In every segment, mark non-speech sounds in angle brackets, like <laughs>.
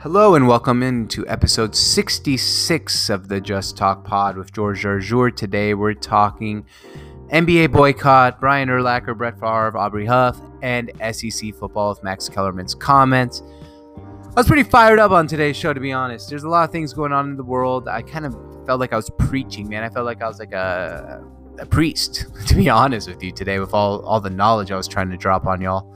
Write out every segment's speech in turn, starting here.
Hello and welcome into episode 66 of the Just Talk Pod with George Arjour. Today we're talking NBA boycott, Brian Urlacher, Brett Favre, Aubrey Huff, and SEC football with Max Kellerman's comments. I was pretty fired up on today's show, to be honest. There's a lot of things going on in the world. I kind of felt like I was preaching, man. I felt like I was like a, a priest, <laughs> to be honest with you today, with all, all the knowledge I was trying to drop on y'all.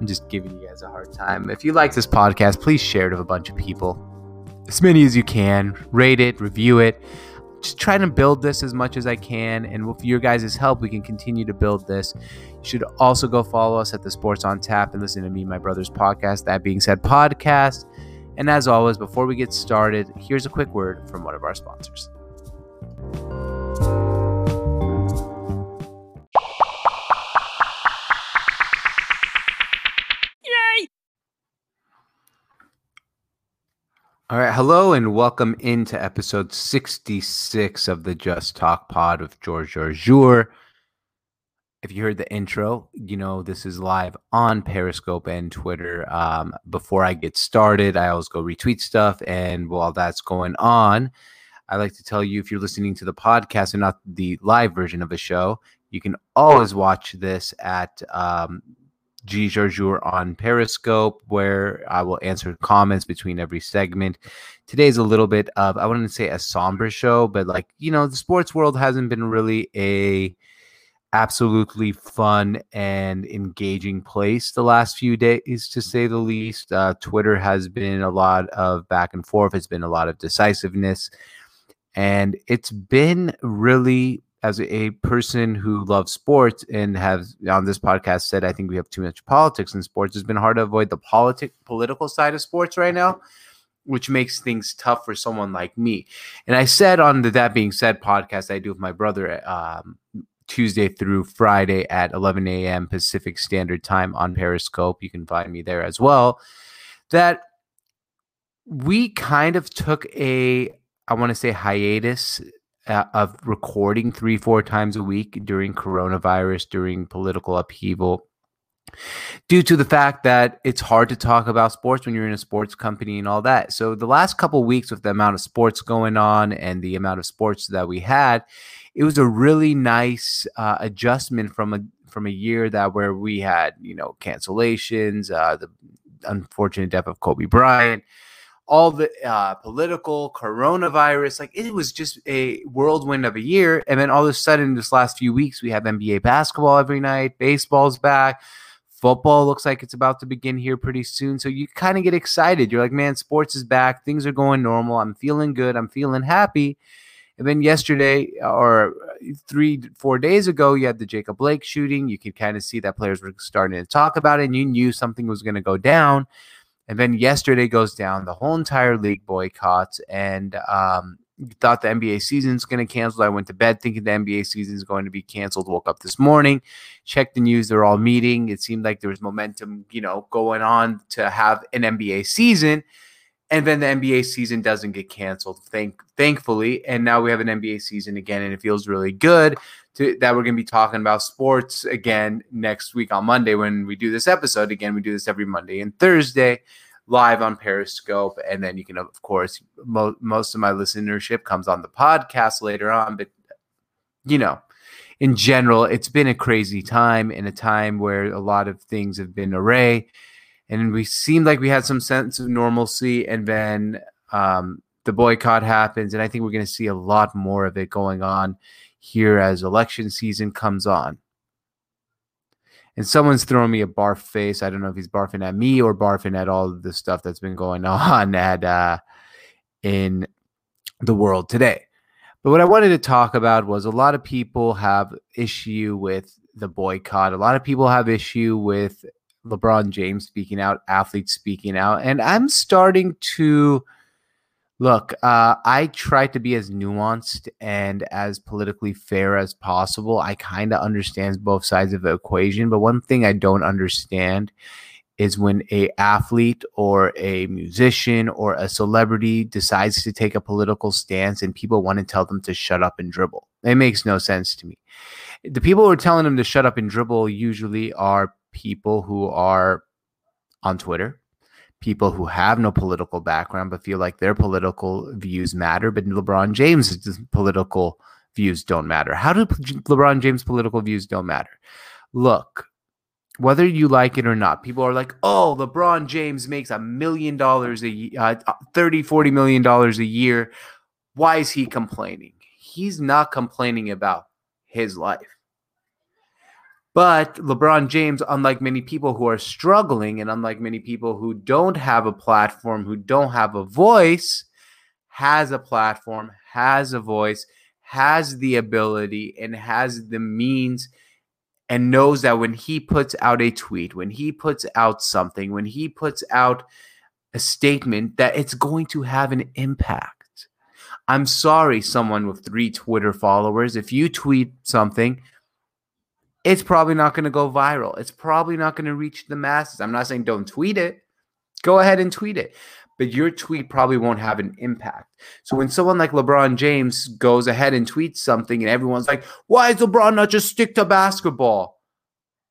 I'm just giving you guys a hard time. If you like this podcast, please share it with a bunch of people. As many as you can. Rate it, review it. Just trying to build this as much as I can. And with your guys' help, we can continue to build this. You should also go follow us at the Sports on Tap and listen to me, my brother's podcast. That being said, podcast. And as always, before we get started, here's a quick word from one of our sponsors. All right, hello and welcome into episode 66 of the Just Talk Pod with George Arjour. If you heard the intro, you know this is live on Periscope and Twitter. Um, before I get started, I always go retweet stuff, and while that's going on, I like to tell you if you're listening to the podcast and not the live version of a show, you can always watch this at um, G. Jarjour on Periscope, where I will answer comments between every segment. Today's a little bit of, I wouldn't say a somber show, but like, you know, the sports world hasn't been really a absolutely fun and engaging place the last few days, to say the least. Uh, Twitter has been a lot of back and forth, it's been a lot of decisiveness. And it's been really as a person who loves sports and has on this podcast said I think we have too much politics in sports, it's been hard to avoid the politic political side of sports right now, which makes things tough for someone like me. And I said on the That Being Said podcast I do with my brother um, Tuesday through Friday at 11 a.m. Pacific Standard Time on Periscope. You can find me there as well. That we kind of took a I want to say hiatus of recording three, four times a week during coronavirus, during political upheaval, due to the fact that it's hard to talk about sports when you're in a sports company and all that. So the last couple weeks with the amount of sports going on and the amount of sports that we had, it was a really nice uh, adjustment from a from a year that where we had you know cancellations, uh, the unfortunate death of Kobe Bryant all the uh, political coronavirus like it was just a whirlwind of a year. And then all of a sudden this last few weeks we have nba basketball every night baseball's back football looks like it's about to begin here pretty soon. So you kind of get excited. You're like man sports is back. Things are going normal. I'm feeling good. I'm feeling happy. And then yesterday or three four days ago you had the jacob blake shooting. You could kind of see that players were starting to talk about it and you knew something was going to go down and then yesterday goes down, the whole entire league boycotts, and um, thought the NBA season's going to cancel. I went to bed thinking the NBA season is going to be canceled. Woke up this morning, checked the news. They're all meeting. It seemed like there was momentum, you know, going on to have an NBA season. And then the NBA season doesn't get canceled, thank thankfully. And now we have an NBA season again, and it feels really good to, that we're going to be talking about sports again next week on Monday when we do this episode. Again, we do this every Monday and Thursday live on Periscope. And then you can, of course, mo- most of my listenership comes on the podcast later on. But, you know, in general, it's been a crazy time in a time where a lot of things have been array. And we seemed like we had some sense of normalcy. And then um, the boycott happens. And I think we're going to see a lot more of it going on here as election season comes on. And someone's throwing me a barf face. I don't know if he's barfing at me or barfing at all of the stuff that's been going <laughs> on at uh, in the world today. But what I wanted to talk about was a lot of people have issue with the boycott. A lot of people have issue with LeBron James speaking out, athletes speaking out, and I'm starting to Look, uh, I try to be as nuanced and as politically fair as possible. I kind of understand both sides of the equation, but one thing I don't understand is when a athlete or a musician or a celebrity decides to take a political stance and people want to tell them to shut up and dribble. It makes no sense to me. The people who are telling them to shut up and dribble usually are people who are on Twitter, people who have no political background but feel like their political views matter, but LeBron James' political views don't matter. How do LeBron James' political views don't matter? Look, whether you like it or not, people are like, oh, LeBron James makes a million dollars a year, uh, 30, 40 million dollars a year. Why is he complaining? He's not complaining about his life. But LeBron James, unlike many people who are struggling and unlike many people who don't have a platform, who don't have a voice, has a platform, has a voice, has the ability, and has the means and knows that when he puts out a tweet, when he puts out something, when he puts out a statement, that it's going to have an impact. I'm sorry, someone with three Twitter followers, if you tweet something, it's probably not going to go viral. It's probably not going to reach the masses. I'm not saying don't tweet it. Go ahead and tweet it. But your tweet probably won't have an impact. So when someone like LeBron James goes ahead and tweets something and everyone's like, why is LeBron not just stick to basketball?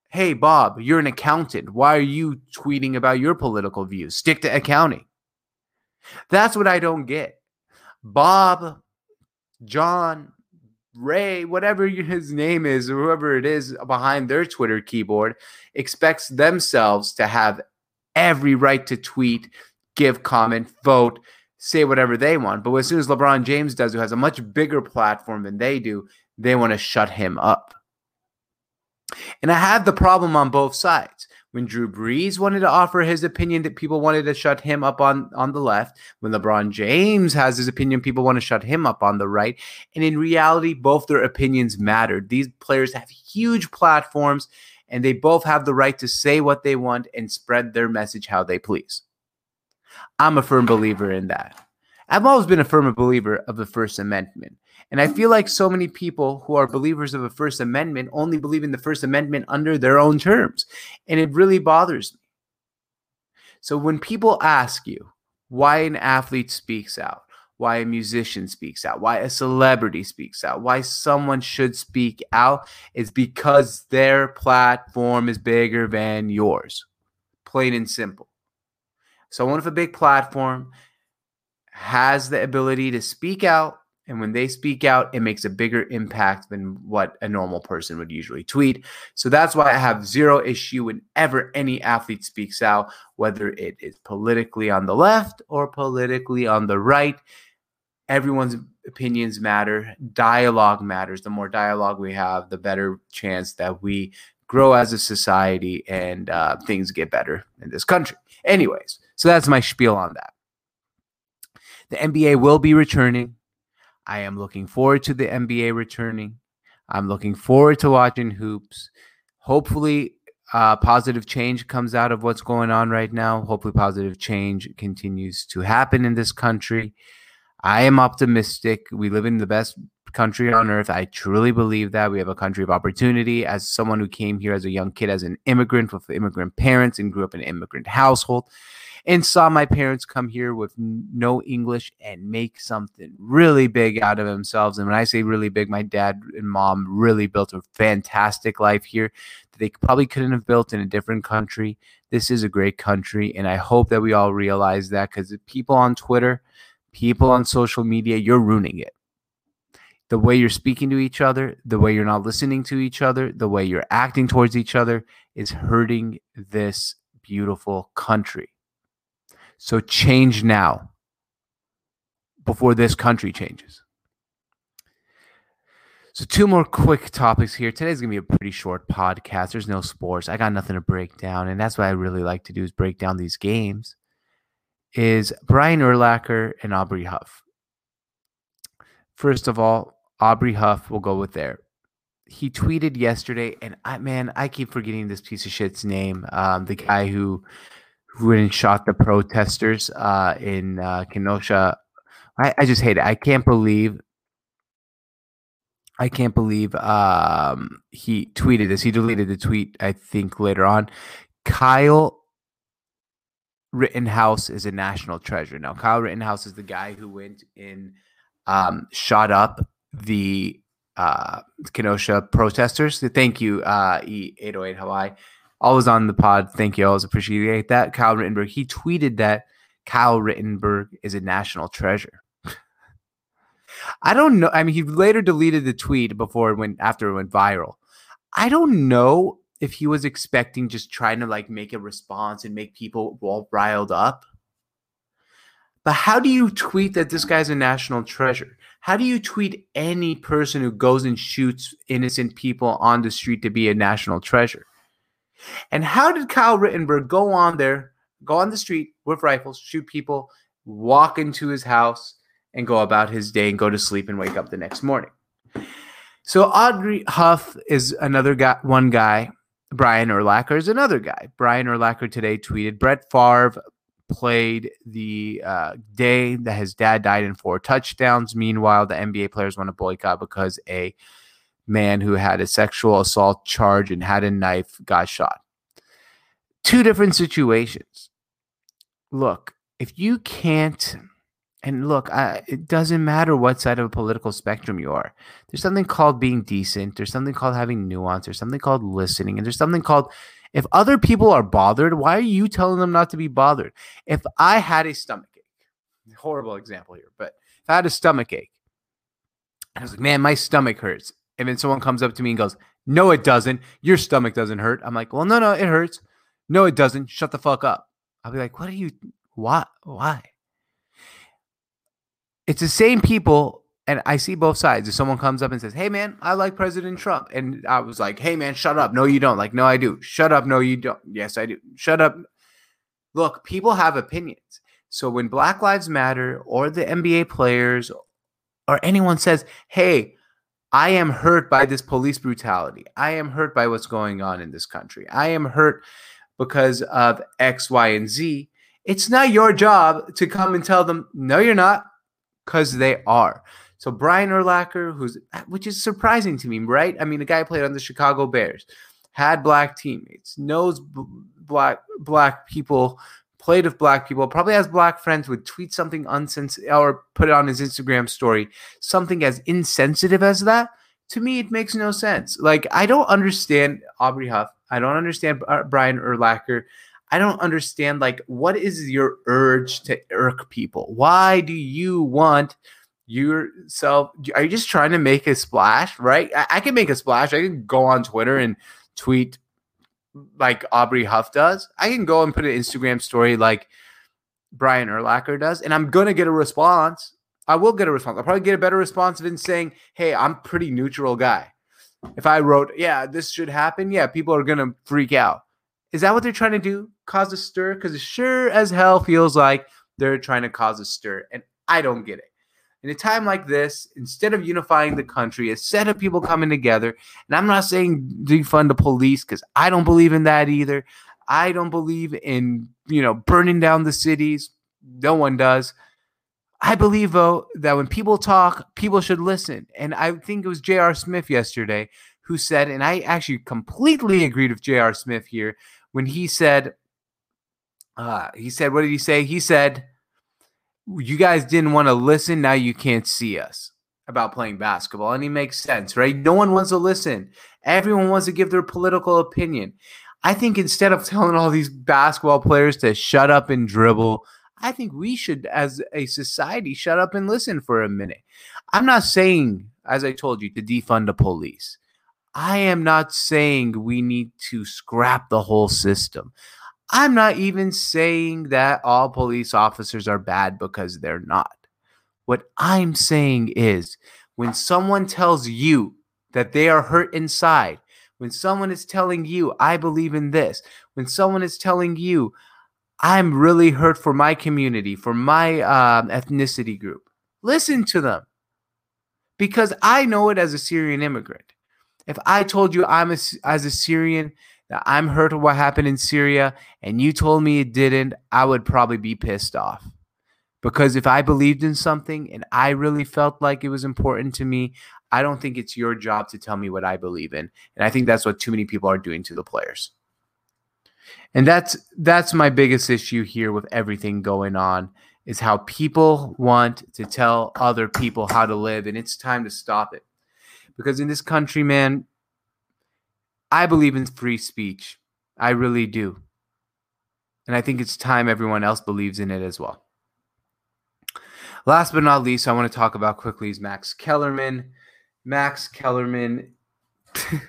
Hey, Bob, you're an accountant. Why are you tweeting about your political views? Stick to accounting. That's what I don't get. Bob, John, Ray, whatever his name is, or whoever it is behind their Twitter keyboard, expects themselves to have every right to tweet, give comment, vote, say whatever they want. But as soon as LeBron James does, who has a much bigger platform than they do, they want to shut him up. And I have the problem on both sides when Drew Brees wanted to offer his opinion that people wanted to shut him up on on the left, when LeBron James has his opinion, people want to shut him up on the right. And in reality, both their opinions mattered. These players have huge platforms and they both have the right to say what they want and spread their message how they please. I'm a firm believer in that. I've always been a firm believer of the First Amendment. And I feel like so many people who are believers of the First Amendment only believe in the First Amendment under their own terms. And it really bothers me. So when people ask you why an athlete speaks out, why a musician speaks out, why a celebrity speaks out, why someone should speak out, is because their platform is bigger than yours. Plain and simple. Someone with a big platform has the ability to speak out and when they speak out, it makes a bigger impact than what a normal person would usually tweet. So that's why I have zero issue whenever any athlete speaks out, whether it is politically on the left or politically on the right. Everyone's opinions matter. Dialogue matters. The more dialogue we have, the better chance that we grow as a society and uh, things get better in this country. Anyways, so that's my spiel on that. The NBA will be returning I am looking forward to the NBA returning. I'm looking forward to watching hoops. Hopefully, uh, positive change comes out of what's going on right now. Hopefully, positive change continues to happen in this country. I am optimistic. We live in the best country on earth. I truly believe that. We have a country of opportunity. As someone who came here as a young kid, as an immigrant with immigrant parents and grew up in an immigrant household, and saw my parents come here with no English and make something really big out of themselves. And when I say really big, my dad and mom really built a fantastic life here that they probably couldn't have built in a different country. This is a great country. And I hope that we all realize that because people on Twitter, people on social media, you're ruining it the way you're speaking to each other, the way you're not listening to each other, the way you're acting towards each other is hurting this beautiful country. So change now before this country changes. So, two more quick topics here. Today's gonna be a pretty short podcast. There's no sports. I got nothing to break down, and that's what I really like to do is break down these games. Is Brian Urlacher and Aubrey Huff. First of all, Aubrey Huff will go with there. He tweeted yesterday, and I man, I keep forgetting this piece of shit's name. Um, the guy who who went and shot the protesters uh, in uh, Kenosha. I, I just hate it. I can't believe. I can't believe um, he tweeted this. He deleted the tweet, I think, later on. Kyle Rittenhouse is a national treasure. Now, Kyle Rittenhouse is the guy who went and um, shot up the uh, Kenosha protesters. Thank you, uh, E808 Hawaii. always on the pod. Thank you. Always appreciate that. Kyle Rittenberg, he tweeted that Kyle Rittenberg is a national treasure. I don't know. I mean, he later deleted the tweet before it went after it went viral. I don't know if he was expecting just trying to like make a response and make people all riled up. But how do you tweet that this guy's a national treasure? How do you tweet any person who goes and shoots innocent people on the street to be a national treasure? And how did Kyle Rittenberg go on there, go on the street with rifles, shoot people, walk into his house, and go about his day and go to sleep and wake up the next morning? So Aubrey Huff is another guy, one guy. Brian Urlacher is another guy. Brian Urlacher today tweeted Brett Favre played the uh, day that his dad died in four touchdowns. Meanwhile, the NBA players want to boycott because a man who had a sexual assault charge and had a knife got shot. Two different situations. Look, if you can't, and look, I, it doesn't matter what side of a political spectrum you are. There's something called being decent. There's something called having nuance. There's something called listening. And there's something called if other people are bothered, why are you telling them not to be bothered? If I had a stomach ache, horrible example here, but if I had a stomach ache, I was like, man, my stomach hurts. And then someone comes up to me and goes, no, it doesn't. Your stomach doesn't hurt. I'm like, well, no, no, it hurts. No, it doesn't. Shut the fuck up. I'll be like, what are you, why? Why? It's the same people and I see both sides. If someone comes up and says, "Hey, man, I like President Trump," and I was like, "Hey, man, shut up. No, you don't. Like, no, I do. Shut up. No, you don't. Yes, I do. Shut up." Look, people have opinions. So when Black Lives Matter or the NBA players or anyone says, "Hey," I am hurt by this police brutality. I am hurt by what's going on in this country. I am hurt because of X, Y, and Z. It's not your job to come and tell them, no, you're not, because they are. So Brian Urlacher, who's which is surprising to me, right? I mean, a guy played on the Chicago Bears, had black teammates, knows black black people, played with black people, probably has black friends, would tweet something unsensitive or put it on his Instagram story, something as insensitive as that. To me, it makes no sense. Like I don't understand Aubrey Huff. I don't understand Brian Urlacher. I don't understand like what is your urge to irk people? Why do you want yourself are you just trying to make a splash right? I, I, can make a splash. I can go on twitter and tweet like aubrey huff does. I can go and put an instagram story like brian urlacher does and i'm gonna get a response. I will get a response. I'll probably get a better response than saying hey i'm pretty neutral guy. If i wrote yeah this should happen yeah people are gonna freak out. Is that what they're trying to do cause a stir because it sure as hell feels like they're trying to cause a stir and i don't get it in a time like this, instead of unifying the country, a set of people coming together, and I'm not saying defund the police because I don't believe in that either. I don't believe in, you know, burning down the cities. No one does. I believe, though, that when people talk, people should listen. And I think it was J.R. Smith yesterday who said, and I actually completely agreed with J.R. Smith here when he said, uh, he said, what did he say? He said, you guys didn't want to listen. Now you can't see us about playing basketball. And he makes sense, right? No one wants to listen. Everyone wants to give their political opinion. I think instead of telling all these basketball players to shut up and dribble, I think we should, as a society, shut up and listen for a minute. I'm not saying, as I told you, to defund the police. I am not saying we need to scrap the whole system. I'm not even saying that all police officers are bad because they're not. What I'm saying is when someone tells you that they are hurt inside, when someone is telling you, I believe in this, when someone is telling you, I'm really hurt for my community, for my um, ethnicity group, listen to them. Because I know it as a Syrian immigrant. If I told you I'm a, as a Syrian that I'm hurt of what happened in Syria and you told me it didn't, I would probably be pissed off. Because if I believed in something and I really felt like it was important to me, I don't think it's your job to tell me what I believe in. And I think that's what too many people are doing to the players. And that's that's my biggest issue here with everything going on is how people want to tell other people how to live and it's time to stop it. Because in this country, man, I believe in free speech. I really do. And I think it's time everyone else believes in it as well. Last but not least, I want to talk about quickly is Max Kellerman. Max Kellerman. <laughs>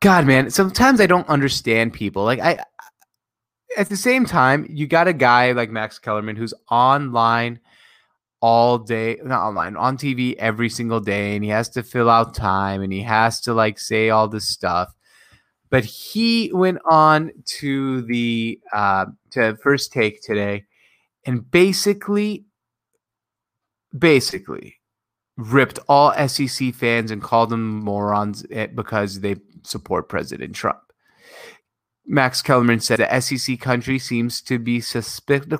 God, man, sometimes I don't understand people. Like I at the same time, you got a guy like Max Kellerman who's online all day, not online, on TV every single day, and he has to fill out time and he has to like say all this stuff. But he went on to the uh, to first take today, and basically, basically, ripped all SEC fans and called them morons eh, because they support President Trump. Max Kellerman said the SEC country seems to be suspect,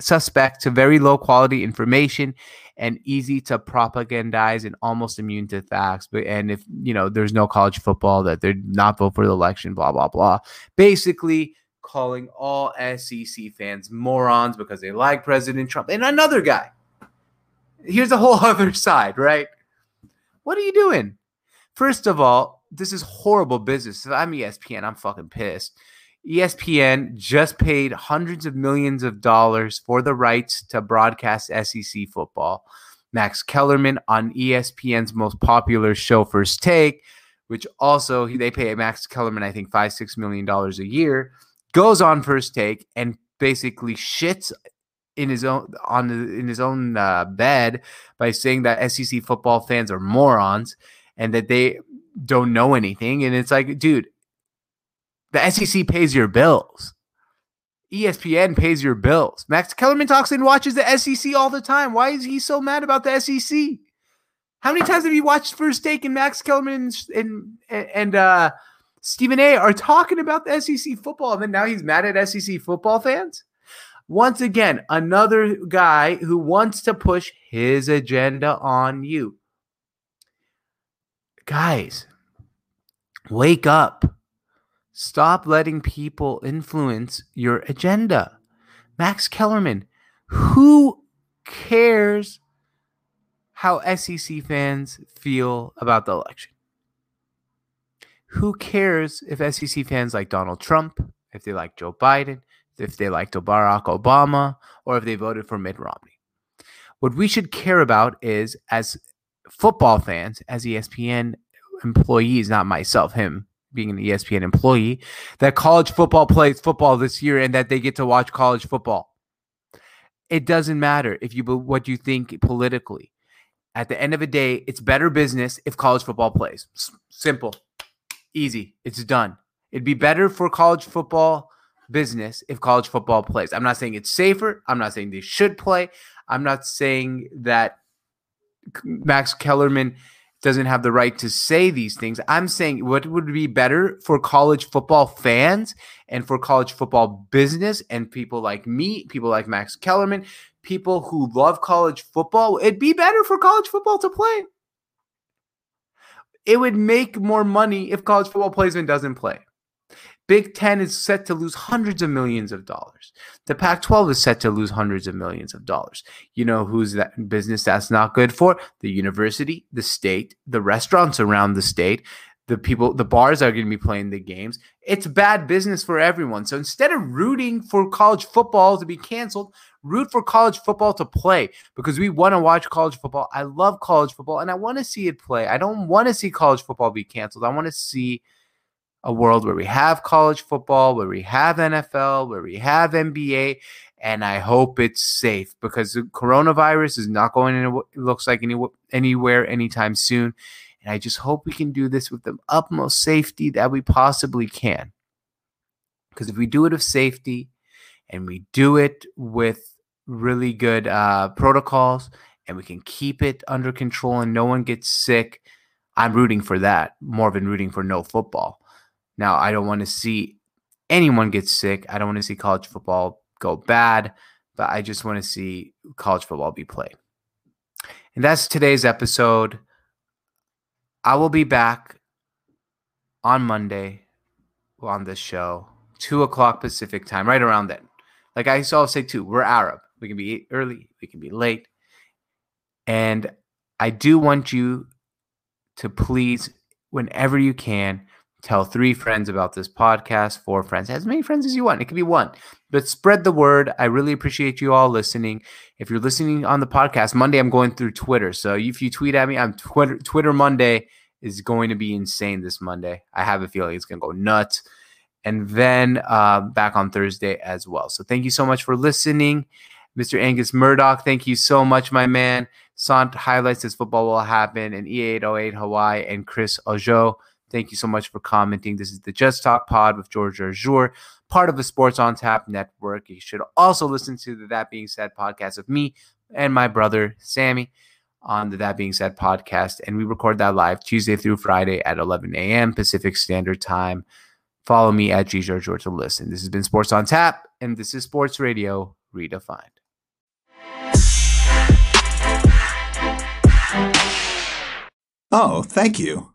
suspect to very low quality information and easy to propagandize and almost immune to facts. But and if you know there's no college football, that they're not vote for the election, blah blah blah. Basically, calling all SEC fans morons because they like President Trump. And another guy. Here's a whole <laughs> other side, right? What are you doing? First of all, this is horrible business. I'm ESPN, I'm fucking pissed. ESPN just paid hundreds of millions of dollars for the rights to broadcast SEC football. Max Kellerman on ESPN's most popular show, First Take, which also they pay Max Kellerman, I think, five, six million dollars a year, goes on First Take and basically shits in his own on in his own uh, bed by saying that SEC football fans are morons and that they don't know anything. And it's like, dude, the SEC pays your bills. ESPN pays your bills. Max Kellerman talks and watches the SEC all the time. Why is he so mad about the SEC? How many times have you watched First Take and Max Kellerman and and, and uh, Stephen A. are talking about the SEC football, and then now he's mad at SEC football fans? Once again, another guy who wants to push his agenda on you. Guys, wake up. Stop letting people influence your agenda. Max Kellerman, who cares how SEC fans feel about the election? Who cares if SEC fans like Donald Trump, if they like Joe Biden, if they liked Barack Obama, or if they voted for Mitt Romney? What we should care about is, as football fans, as ESPN employees, not myself, him being an ESPN employee, that college football plays football this year and that they get to watch college football. It doesn't matter if you what you think politically. At the end of the day, it's better business if college football plays. Simple, easy. It's done. It'd be better for college football business if college football plays. I'm not saying it's safer. I'm not saying they should play. I'm not saying that Max Kellerman doesn't have the right to say these things. I'm saying what would be better for college football fans and for college football business and people like me, people like Max Kellerman, people who love college football. It'd be better for college football to play. It would make more money if college football plays and doesn't play. Big Ten is set to lose hundreds of millions of dollars. The Pac 12 is set to lose hundreds of millions of dollars. You know who's that business that's not good for? The university, the state, the restaurants around the state, the people, the bars are going to be playing the games. It's bad business for everyone. So instead of rooting for college football to be canceled, root for college football to play because we want to watch college football. I love college football and I want to see it play. I don't want to see college football be canceled. I want to see a world where we have college football, where we have NFL, where we have NBA, and I hope it's safe because the coronavirus is not going in. It looks like any, anywhere anytime soon, and I just hope we can do this with the utmost safety that we possibly can. Because if we do it with safety, and we do it with really good uh, protocols, and we can keep it under control, and no one gets sick. I'm rooting for that more than rooting for no football. Now, I don't want to see anyone get sick. I don't want to see college football go bad, but I just want to see college football be played. And that's today's episode. I will be back on Monday on this show, two o'clock Pacific time, right around then. Like I always say, too, we're Arab. We can be early, we can be late. And I do want you to please, whenever you can, Tell three friends about this podcast, four friends, as many friends as you want. It could be one, but spread the word. I really appreciate you all listening. If you're listening on the podcast, Monday, I'm going through Twitter. So if you tweet at me, I'm Twitter, Twitter Monday is going to be insane this Monday. I have a feeling it's going to go nuts. And then uh, back on Thursday as well. So thank you so much for listening. Mr. Angus Murdoch, thank you so much, my man. Sant highlights this football will happen in E808 Hawaii and Chris Ojo. Thank you so much for commenting. This is the Just Talk Pod with George Arjour, part of the Sports on Tap network. You should also listen to the That Being Said podcast with me and my brother Sammy on the That Being Said podcast. And we record that live Tuesday through Friday at 11 a.m. Pacific Standard Time. Follow me at G George to listen. This has been Sports on Tap, and this is Sports Radio Redefined. Oh, thank you.